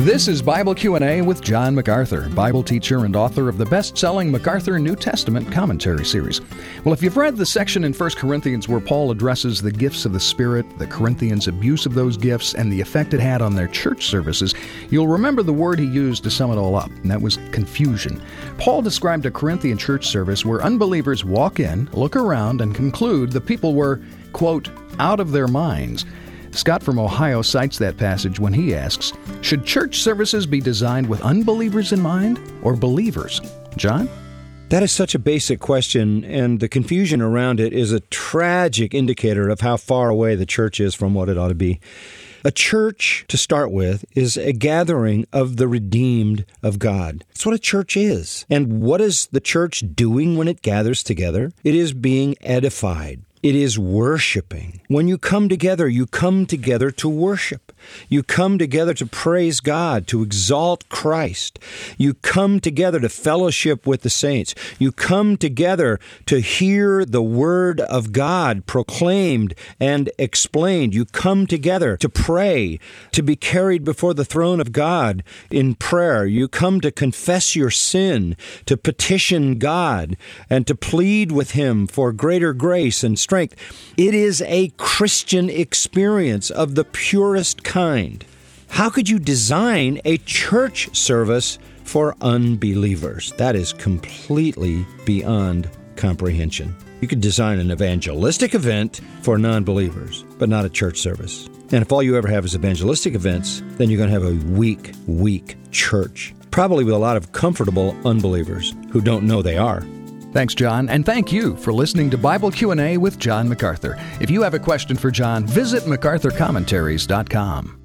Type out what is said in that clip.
This is Bible Q&A with John MacArthur, Bible teacher and author of the best-selling MacArthur New Testament commentary series. Well, if you've read the section in 1 Corinthians where Paul addresses the gifts of the Spirit, the Corinthians' abuse of those gifts, and the effect it had on their church services, you'll remember the word he used to sum it all up, and that was confusion. Paul described a Corinthian church service where unbelievers walk in, look around, and conclude the people were, quote, out of their minds. Scott from Ohio cites that passage when he asks Should church services be designed with unbelievers in mind or believers? John? That is such a basic question, and the confusion around it is a tragic indicator of how far away the church is from what it ought to be. A church, to start with, is a gathering of the redeemed of God. That's what a church is. And what is the church doing when it gathers together? It is being edified. It is worshiping. When you come together, you come together to worship. You come together to praise God, to exalt Christ. You come together to fellowship with the saints. You come together to hear the word of God proclaimed and explained. You come together to pray, to be carried before the throne of God in prayer. You come to confess your sin, to petition God, and to plead with Him for greater grace and strength. It is a Christian experience of the purest kind. How could you design a church service for unbelievers? That is completely beyond comprehension. You could design an evangelistic event for non believers, but not a church service. And if all you ever have is evangelistic events, then you're going to have a weak, weak church. Probably with a lot of comfortable unbelievers who don't know they are. Thanks, John, and thank you for listening to Bible Q&A with John MacArthur. If you have a question for John, visit macarthurcommentaries.com.